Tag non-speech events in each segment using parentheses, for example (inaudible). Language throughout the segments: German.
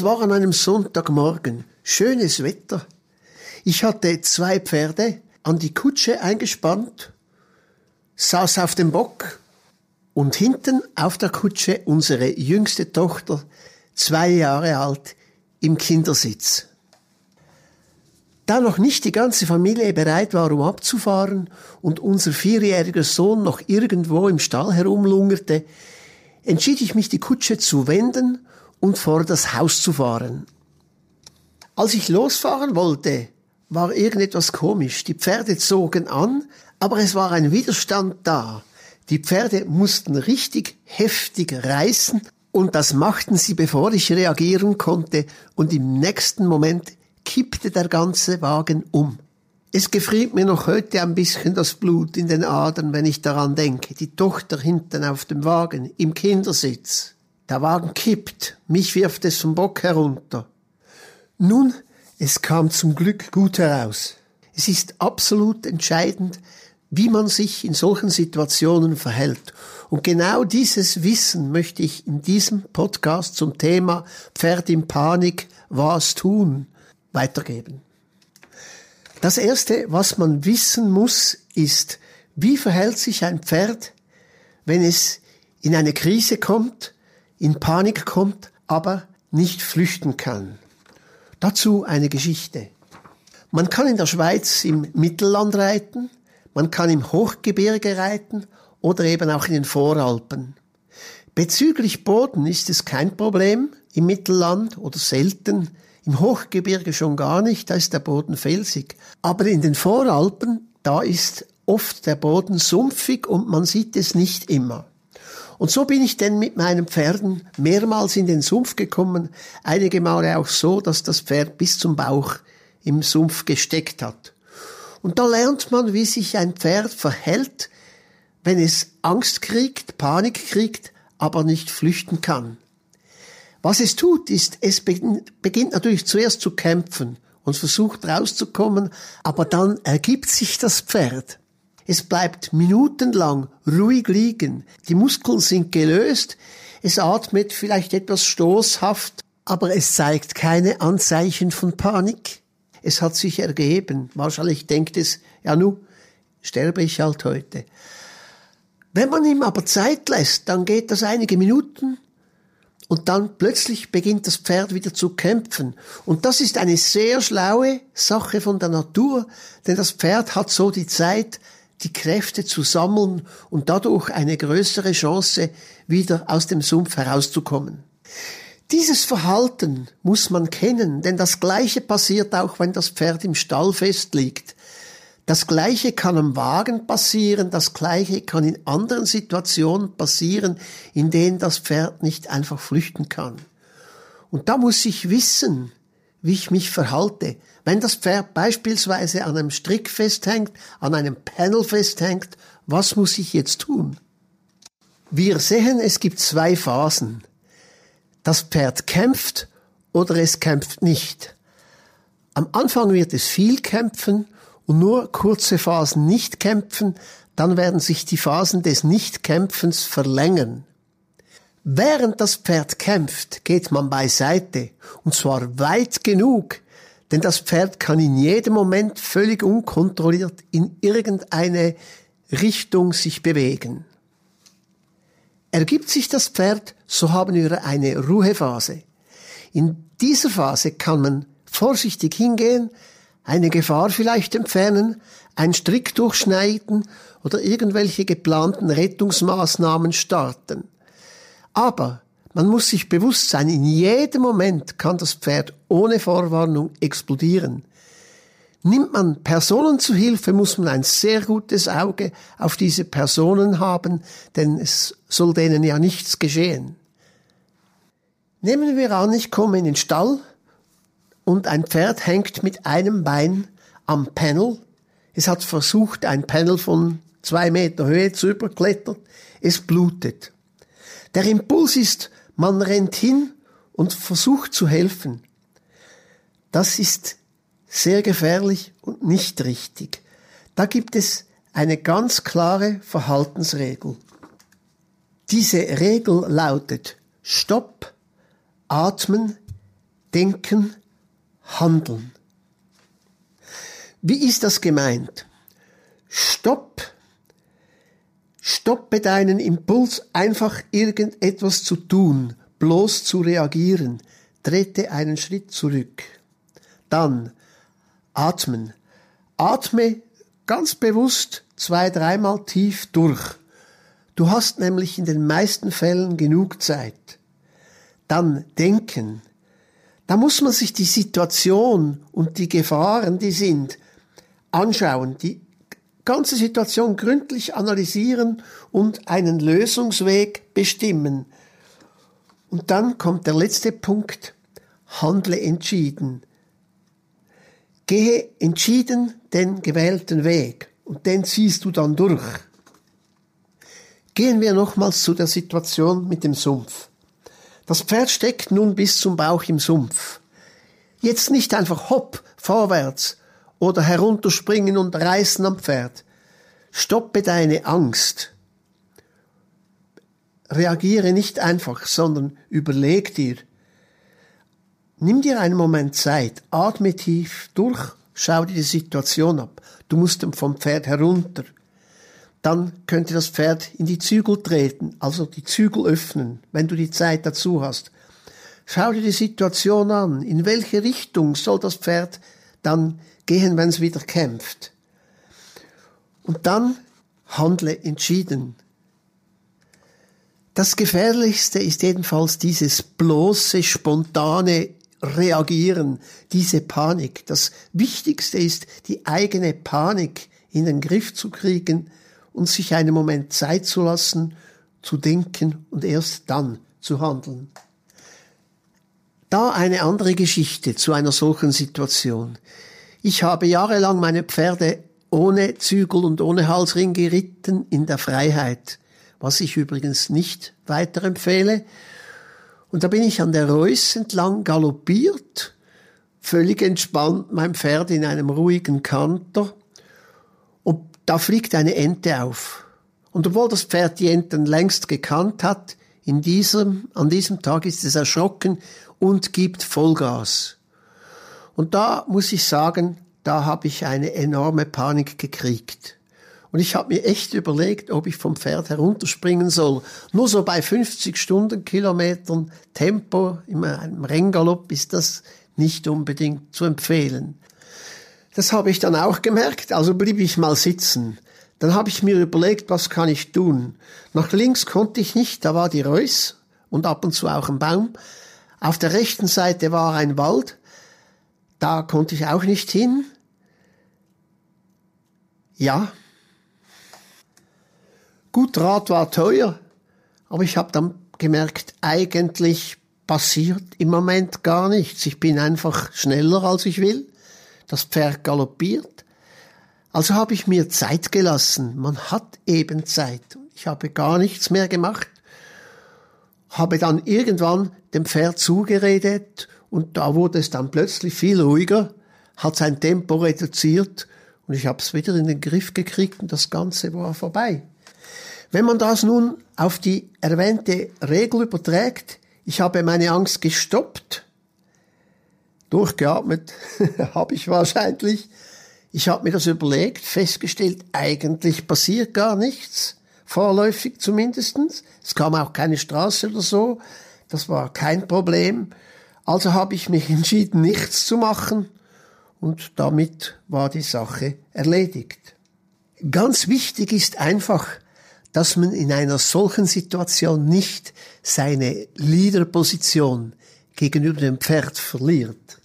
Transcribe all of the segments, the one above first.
Es war an einem Sonntagmorgen, schönes Wetter. Ich hatte zwei Pferde an die Kutsche eingespannt, saß auf dem Bock und hinten auf der Kutsche unsere jüngste Tochter, zwei Jahre alt, im Kindersitz. Da noch nicht die ganze Familie bereit war, um abzufahren und unser vierjähriger Sohn noch irgendwo im Stall herumlungerte, entschied ich mich, die Kutsche zu wenden und vor das Haus zu fahren. Als ich losfahren wollte, war irgendetwas komisch. Die Pferde zogen an, aber es war ein Widerstand da. Die Pferde mussten richtig heftig reißen und das machten sie, bevor ich reagieren konnte und im nächsten Moment kippte der ganze Wagen um. Es gefriert mir noch heute ein bisschen das Blut in den Adern, wenn ich daran denke. Die Tochter hinten auf dem Wagen, im Kindersitz. Der Wagen kippt, mich wirft es vom Bock herunter. Nun, es kam zum Glück gut heraus. Es ist absolut entscheidend, wie man sich in solchen Situationen verhält. Und genau dieses Wissen möchte ich in diesem Podcast zum Thema Pferd in Panik, was tun, weitergeben. Das Erste, was man wissen muss, ist, wie verhält sich ein Pferd, wenn es in eine Krise kommt, in Panik kommt, aber nicht flüchten kann. Dazu eine Geschichte. Man kann in der Schweiz im Mittelland reiten, man kann im Hochgebirge reiten oder eben auch in den Voralpen. Bezüglich Boden ist es kein Problem im Mittelland oder selten, im Hochgebirge schon gar nicht, da ist der Boden felsig. Aber in den Voralpen, da ist oft der Boden sumpfig und man sieht es nicht immer. Und so bin ich denn mit meinen Pferden mehrmals in den Sumpf gekommen, einige Male auch so, dass das Pferd bis zum Bauch im Sumpf gesteckt hat. Und da lernt man, wie sich ein Pferd verhält, wenn es Angst kriegt, Panik kriegt, aber nicht flüchten kann. Was es tut, ist, es beginnt natürlich zuerst zu kämpfen und versucht rauszukommen, aber dann ergibt sich das Pferd. Es bleibt minutenlang ruhig liegen. Die Muskeln sind gelöst. Es atmet vielleicht etwas stoßhaft, aber es zeigt keine Anzeichen von Panik. Es hat sich ergeben. Wahrscheinlich denkt es, ja nu, sterbe ich halt heute. Wenn man ihm aber Zeit lässt, dann geht das einige Minuten und dann plötzlich beginnt das Pferd wieder zu kämpfen. Und das ist eine sehr schlaue Sache von der Natur, denn das Pferd hat so die Zeit, die Kräfte zu sammeln und dadurch eine größere Chance, wieder aus dem Sumpf herauszukommen. Dieses Verhalten muss man kennen, denn das Gleiche passiert auch, wenn das Pferd im Stall festliegt. Das Gleiche kann am Wagen passieren, das Gleiche kann in anderen Situationen passieren, in denen das Pferd nicht einfach flüchten kann. Und da muss ich wissen, wie ich mich verhalte. Wenn das Pferd beispielsweise an einem Strick festhängt, an einem Panel festhängt, was muss ich jetzt tun? Wir sehen, es gibt zwei Phasen. Das Pferd kämpft oder es kämpft nicht. Am Anfang wird es viel kämpfen und nur kurze Phasen nicht kämpfen, dann werden sich die Phasen des Nichtkämpfens verlängern. Während das Pferd kämpft, geht man beiseite, und zwar weit genug, denn das Pferd kann in jedem Moment völlig unkontrolliert in irgendeine Richtung sich bewegen. Ergibt sich das Pferd, so haben wir eine Ruhephase. In dieser Phase kann man vorsichtig hingehen, eine Gefahr vielleicht entfernen, einen Strick durchschneiden oder irgendwelche geplanten Rettungsmaßnahmen starten. Aber man muss sich bewusst sein, in jedem Moment kann das Pferd ohne Vorwarnung explodieren. Nimmt man Personen zu Hilfe, muss man ein sehr gutes Auge auf diese Personen haben, denn es soll denen ja nichts geschehen. Nehmen wir an, ich komme in den Stall und ein Pferd hängt mit einem Bein am Panel. Es hat versucht, ein Panel von zwei Meter Höhe zu überklettern. Es blutet. Der Impuls ist, man rennt hin und versucht zu helfen. Das ist sehr gefährlich und nicht richtig. Da gibt es eine ganz klare Verhaltensregel. Diese Regel lautet Stopp, atmen, denken, handeln. Wie ist das gemeint? Stopp. Stoppe deinen Impuls, einfach irgendetwas zu tun, bloß zu reagieren. Trete einen Schritt zurück. Dann atmen. Atme ganz bewusst zwei, dreimal tief durch. Du hast nämlich in den meisten Fällen genug Zeit. Dann denken. Da muss man sich die Situation und die Gefahren, die sind, anschauen, die ganze Situation gründlich analysieren und einen Lösungsweg bestimmen. Und dann kommt der letzte Punkt, handle entschieden. Gehe entschieden den gewählten Weg und den ziehst du dann durch. Gehen wir nochmals zu der Situation mit dem Sumpf. Das Pferd steckt nun bis zum Bauch im Sumpf. Jetzt nicht einfach hopp vorwärts oder herunterspringen und reißen am Pferd. Stoppe deine Angst. Reagiere nicht einfach, sondern überleg dir. Nimm dir einen Moment Zeit, atme tief durch, schau dir die Situation ab. Du musst vom Pferd herunter. Dann könnte das Pferd in die Zügel treten, also die Zügel öffnen, wenn du die Zeit dazu hast. Schau dir die Situation an. In welche Richtung soll das Pferd dann gehen, wenn es wieder kämpft? Und dann handle entschieden. Das Gefährlichste ist jedenfalls dieses bloße, spontane Reagieren, diese Panik. Das Wichtigste ist, die eigene Panik in den Griff zu kriegen und sich einen Moment Zeit zu lassen, zu denken und erst dann zu handeln. Da eine andere Geschichte zu einer solchen Situation. Ich habe jahrelang meine Pferde ohne Zügel und ohne Halsring geritten in der Freiheit, was ich übrigens nicht weiterempfehle. Und da bin ich an der Reuss entlang galoppiert, völlig entspannt, mein Pferd in einem ruhigen Kanter. Und da fliegt eine Ente auf. Und obwohl das Pferd die Enten längst gekannt hat, in diesem, an diesem Tag ist es erschrocken und gibt Vollgas. Und da muss ich sagen, da habe ich eine enorme Panik gekriegt. Und ich habe mir echt überlegt, ob ich vom Pferd herunterspringen soll. Nur so bei 50 Stundenkilometern Tempo in einem Renngalopp ist das nicht unbedingt zu empfehlen. Das habe ich dann auch gemerkt, also blieb ich mal sitzen. Dann habe ich mir überlegt, was kann ich tun. Nach links konnte ich nicht, da war die Reus und ab und zu auch ein Baum. Auf der rechten Seite war ein Wald da konnte ich auch nicht hin. Ja. Gut, Rad war teuer, aber ich habe dann gemerkt, eigentlich passiert im Moment gar nichts. Ich bin einfach schneller, als ich will. Das Pferd galoppiert. Also habe ich mir Zeit gelassen. Man hat eben Zeit. Ich habe gar nichts mehr gemacht. Habe dann irgendwann dem Pferd zugeredet und da wurde es dann plötzlich viel ruhiger, hat sein Tempo reduziert und ich habe es wieder in den Griff gekriegt und das Ganze war vorbei. Wenn man das nun auf die erwähnte Regel überträgt, ich habe meine Angst gestoppt, durchgeatmet (laughs) habe ich wahrscheinlich, ich habe mir das überlegt, festgestellt, eigentlich passiert gar nichts, vorläufig zumindestens. Es kam auch keine Straße oder so, das war kein Problem. Also habe ich mich (laughs) entschieden, nichts zu machen und damit war die Sache erledigt. Ganz wichtig ist einfach, dass man in einer solchen Situation nicht seine Leaderposition gegenüber dem Pferd verliert.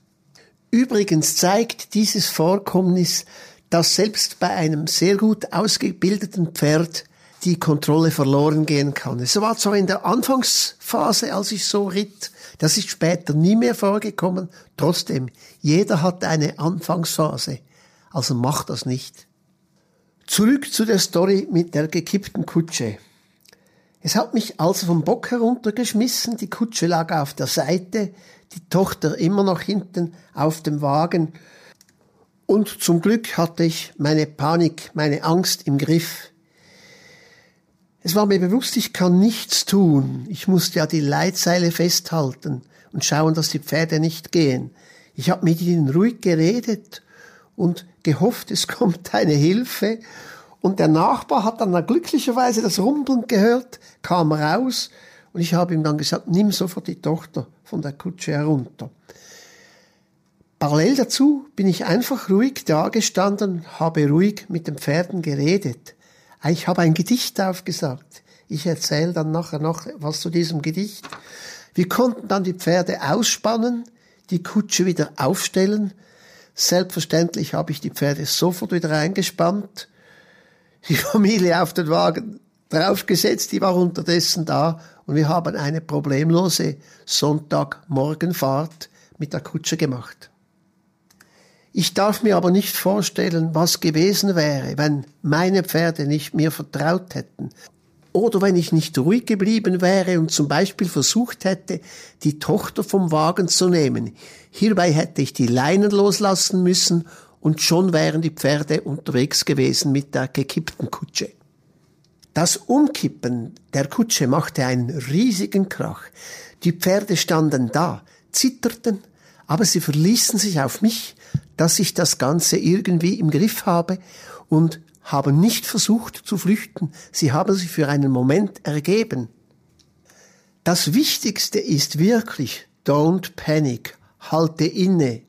Übrigens zeigt dieses Vorkommnis, dass selbst bei einem sehr gut ausgebildeten Pferd die Kontrolle verloren gehen kann. Es war zwar in der Anfangsphase, als ich so ritt, das ist später nie mehr vorgekommen. Trotzdem, jeder hat eine Anfangsphase. Also macht das nicht. Zurück zu der Story mit der gekippten Kutsche. Es hat mich also vom Bock heruntergeschmissen, die Kutsche lag auf der Seite, die Tochter immer noch hinten auf dem Wagen, und zum Glück hatte ich meine Panik, meine Angst im Griff. Es war mir bewusst, ich kann nichts tun. Ich musste ja die Leitseile festhalten. und schauen, dass die Pferde nicht gehen. Ich habe mit ihnen ruhig geredet und gehofft, es (laughs) kommt eine Hilfe. Und der Nachbar hat dann glücklicherweise das Rumpeln gehört, kam raus und ich habe ihm dann gesagt, nimm sofort die Tochter von der Kutsche herunter. Parallel dazu bin ich einfach ruhig dagestanden, habe ruhig mit den Pferden geredet. Ich habe ein Gedicht aufgesagt. Ich erzähle dann nachher noch was zu diesem Gedicht. Wir konnten dann die Pferde ausspannen, die Kutsche wieder aufstellen. Selbstverständlich habe ich die Pferde sofort wieder eingespannt, die Familie auf den Wagen draufgesetzt, die war unterdessen da und wir haben eine problemlose Sonntagmorgenfahrt mit der Kutsche gemacht. Ich darf mir aber nicht vorstellen, was gewesen wäre, wenn meine Pferde nicht mir vertraut hätten oder wenn ich nicht ruhig geblieben wäre und zum Beispiel versucht hätte, die Tochter vom Wagen zu nehmen. Hierbei hätte ich die Leinen loslassen müssen und schon wären die Pferde unterwegs gewesen mit der gekippten Kutsche. Das Umkippen der Kutsche machte einen riesigen Krach. Die Pferde standen da, zitterten, aber sie verließen sich auf mich, dass ich das Ganze irgendwie im Griff habe und haben nicht versucht zu flüchten, sie haben sich für einen Moment ergeben. Das Wichtigste ist wirklich, don't panic, halte inne,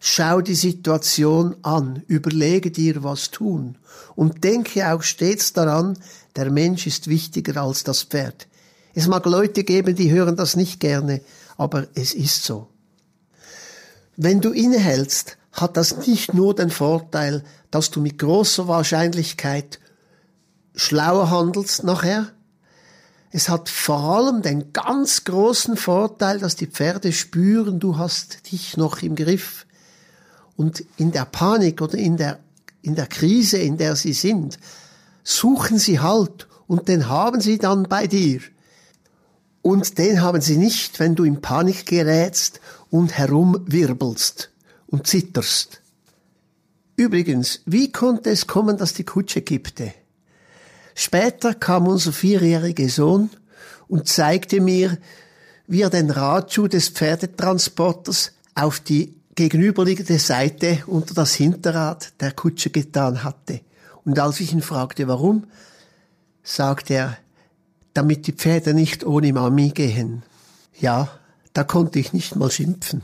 schau die Situation an, überlege dir, was tun und denke auch stets daran, der Mensch ist wichtiger als das Pferd. Es mag Leute geben, die hören das nicht gerne, aber es ist so. Wenn du innehältst, hat das nicht nur den Vorteil, dass du mit großer Wahrscheinlichkeit schlauer handelst nachher. Es hat vor allem den ganz großen Vorteil, dass die Pferde spüren, du hast dich noch im Griff. Und in der Panik oder in der, in der Krise, in der sie sind, suchen sie Halt und den haben sie dann bei dir. Und den haben sie nicht, wenn du in Panik gerätst und herumwirbelst und zitterst. Übrigens, wie konnte es kommen, dass die Kutsche kippte? Später kam unser vierjähriger Sohn und zeigte mir, wie er den Radschuh des Pferdetransporters auf die gegenüberliegende Seite unter das Hinterrad der Kutsche getan hatte. Und als ich ihn fragte, warum, sagte er, damit die Pferde nicht ohne Mami gehen. Ja, da konnte ich nicht mal schimpfen.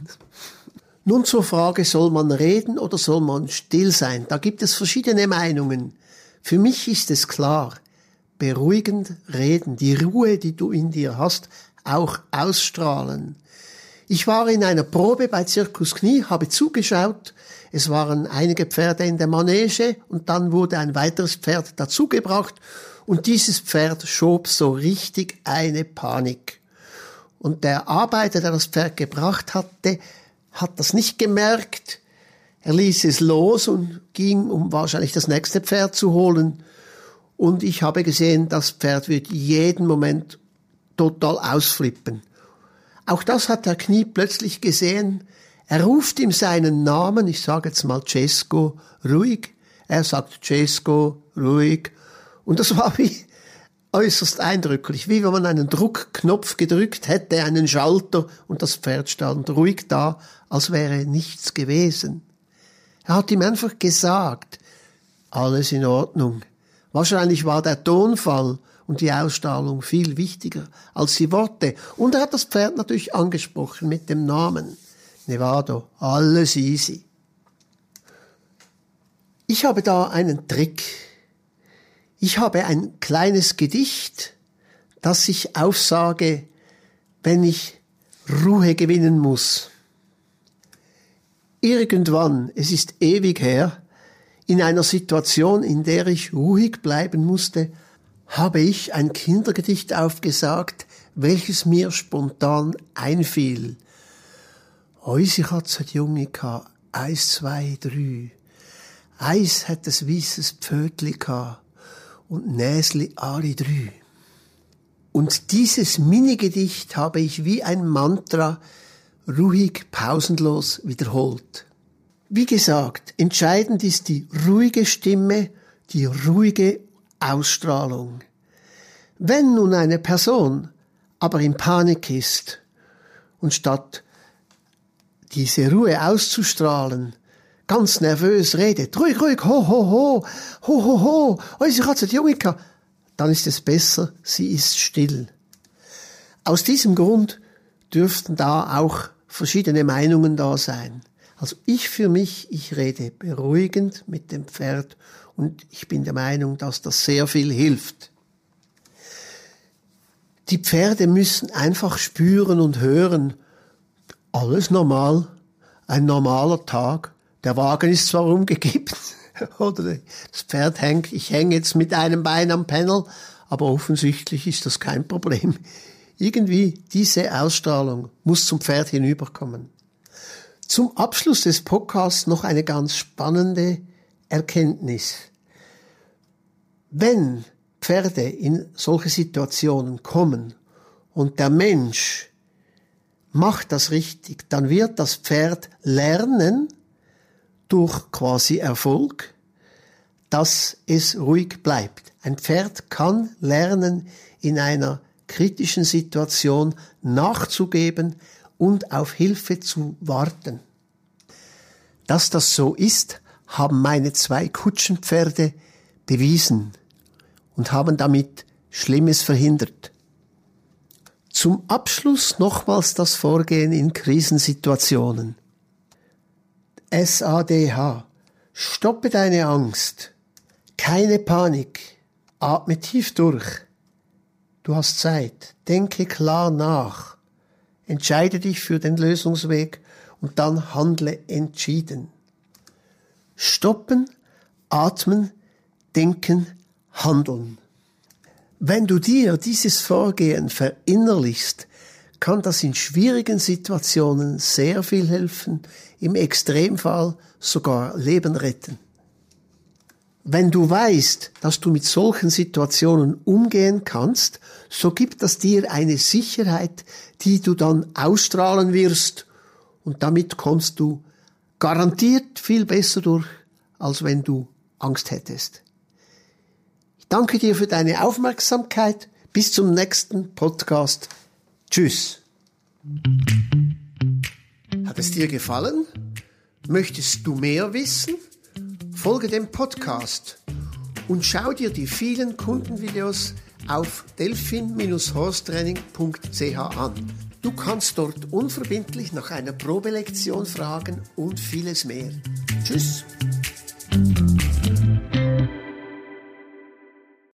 Nun zur Frage, soll man reden oder soll man still sein? Da gibt es verschiedene Meinungen. Für mich ist es klar, beruhigend reden, die Ruhe, die du in dir hast, auch ausstrahlen. Ich war in einer Probe bei Zirkus Knie, habe zugeschaut, es waren einige Pferde in der Manege und dann wurde ein weiteres Pferd dazugebracht und dieses Pferd schob so richtig eine Panik. Und der Arbeiter, der das Pferd gebracht hatte, hat das nicht gemerkt. Er ließ es los und ging, um wahrscheinlich das nächste Pferd zu holen. Und ich habe gesehen, das Pferd wird jeden Moment total ausflippen. Auch das hat der Knie plötzlich gesehen. Er ruft ihm seinen Namen, ich sage jetzt mal Cesco, ruhig. Er sagt Cesco, ruhig. Und das war wie, äußerst eindrücklich, wie wenn man einen Druckknopf gedrückt hätte, einen Schalter und das Pferd stand ruhig da, als wäre nichts gewesen. Er hat ihm einfach gesagt, alles in Ordnung. Wahrscheinlich war der Tonfall und die Ausstrahlung viel wichtiger als die Worte. Und er hat das Pferd natürlich angesprochen mit dem Namen. Nevado, alles easy. Ich habe da einen Trick ich habe ein kleines Gedicht, das ich aufsage, wenn ich Ruhe gewinnen muss. Irgendwann, es ist ewig her, in einer Situation, in der ich ruhig bleiben musste, habe ich ein Kindergedicht aufgesagt, welches mir spontan einfiel. Eisi hat het Junge ka, eins, zwei, drei. Eis hat das weißes Pfötli ka und Näsli alle drei. Und dieses Minigedicht habe ich wie ein Mantra ruhig, pausenlos wiederholt. Wie gesagt, entscheidend ist die ruhige Stimme, die ruhige Ausstrahlung. Wenn nun eine Person aber in Panik ist und statt diese Ruhe auszustrahlen, ganz nervös redet, ruhig, ruhig, ho, ho, ho, ho, ho, ho, unsere Katze, die Jungika, dann ist es besser, sie ist still. Aus diesem Grund dürften da auch verschiedene Meinungen da sein. Also ich für mich, ich rede beruhigend mit dem Pferd und ich bin der Meinung, dass das sehr viel hilft. Die Pferde müssen einfach spüren und hören, alles normal, ein normaler Tag. Der Wagen ist zwar umgekippt, (laughs) oder das Pferd hängt, ich hänge jetzt mit einem Bein am Panel, aber offensichtlich ist das kein Problem. Irgendwie diese Ausstrahlung muss zum Pferd hinüberkommen. Zum Abschluss des Podcasts noch eine ganz spannende Erkenntnis. Wenn Pferde in solche Situationen kommen und der Mensch macht das richtig, dann wird das Pferd lernen, durch quasi Erfolg, dass es ruhig bleibt. Ein Pferd kann lernen, in einer kritischen Situation nachzugeben und auf Hilfe zu warten. Dass das so ist, haben meine zwei Kutschenpferde bewiesen und haben damit Schlimmes verhindert. Zum Abschluss nochmals das Vorgehen in Krisensituationen. SADH. Stoppe deine Angst. Keine Panik. Atme tief durch. Du hast Zeit. Denke klar nach. Entscheide dich für den Lösungsweg und dann handle entschieden. Stoppen, atmen, denken, handeln. Wenn du dir dieses Vorgehen verinnerlichst, kann das in schwierigen Situationen sehr viel helfen, im Extremfall sogar Leben retten. Wenn du weißt, dass du mit solchen Situationen umgehen kannst, so gibt das dir eine Sicherheit, die du dann ausstrahlen wirst und damit kommst du garantiert viel besser durch, als wenn du Angst hättest. Ich danke dir für deine Aufmerksamkeit. Bis zum nächsten Podcast. Tschüss. Hat es dir gefallen? Möchtest du mehr wissen? Folge dem Podcast und schau dir die vielen Kundenvideos auf delphin-horstraining.ch an. Du kannst dort unverbindlich nach einer Probelektion fragen und vieles mehr. Tschüss.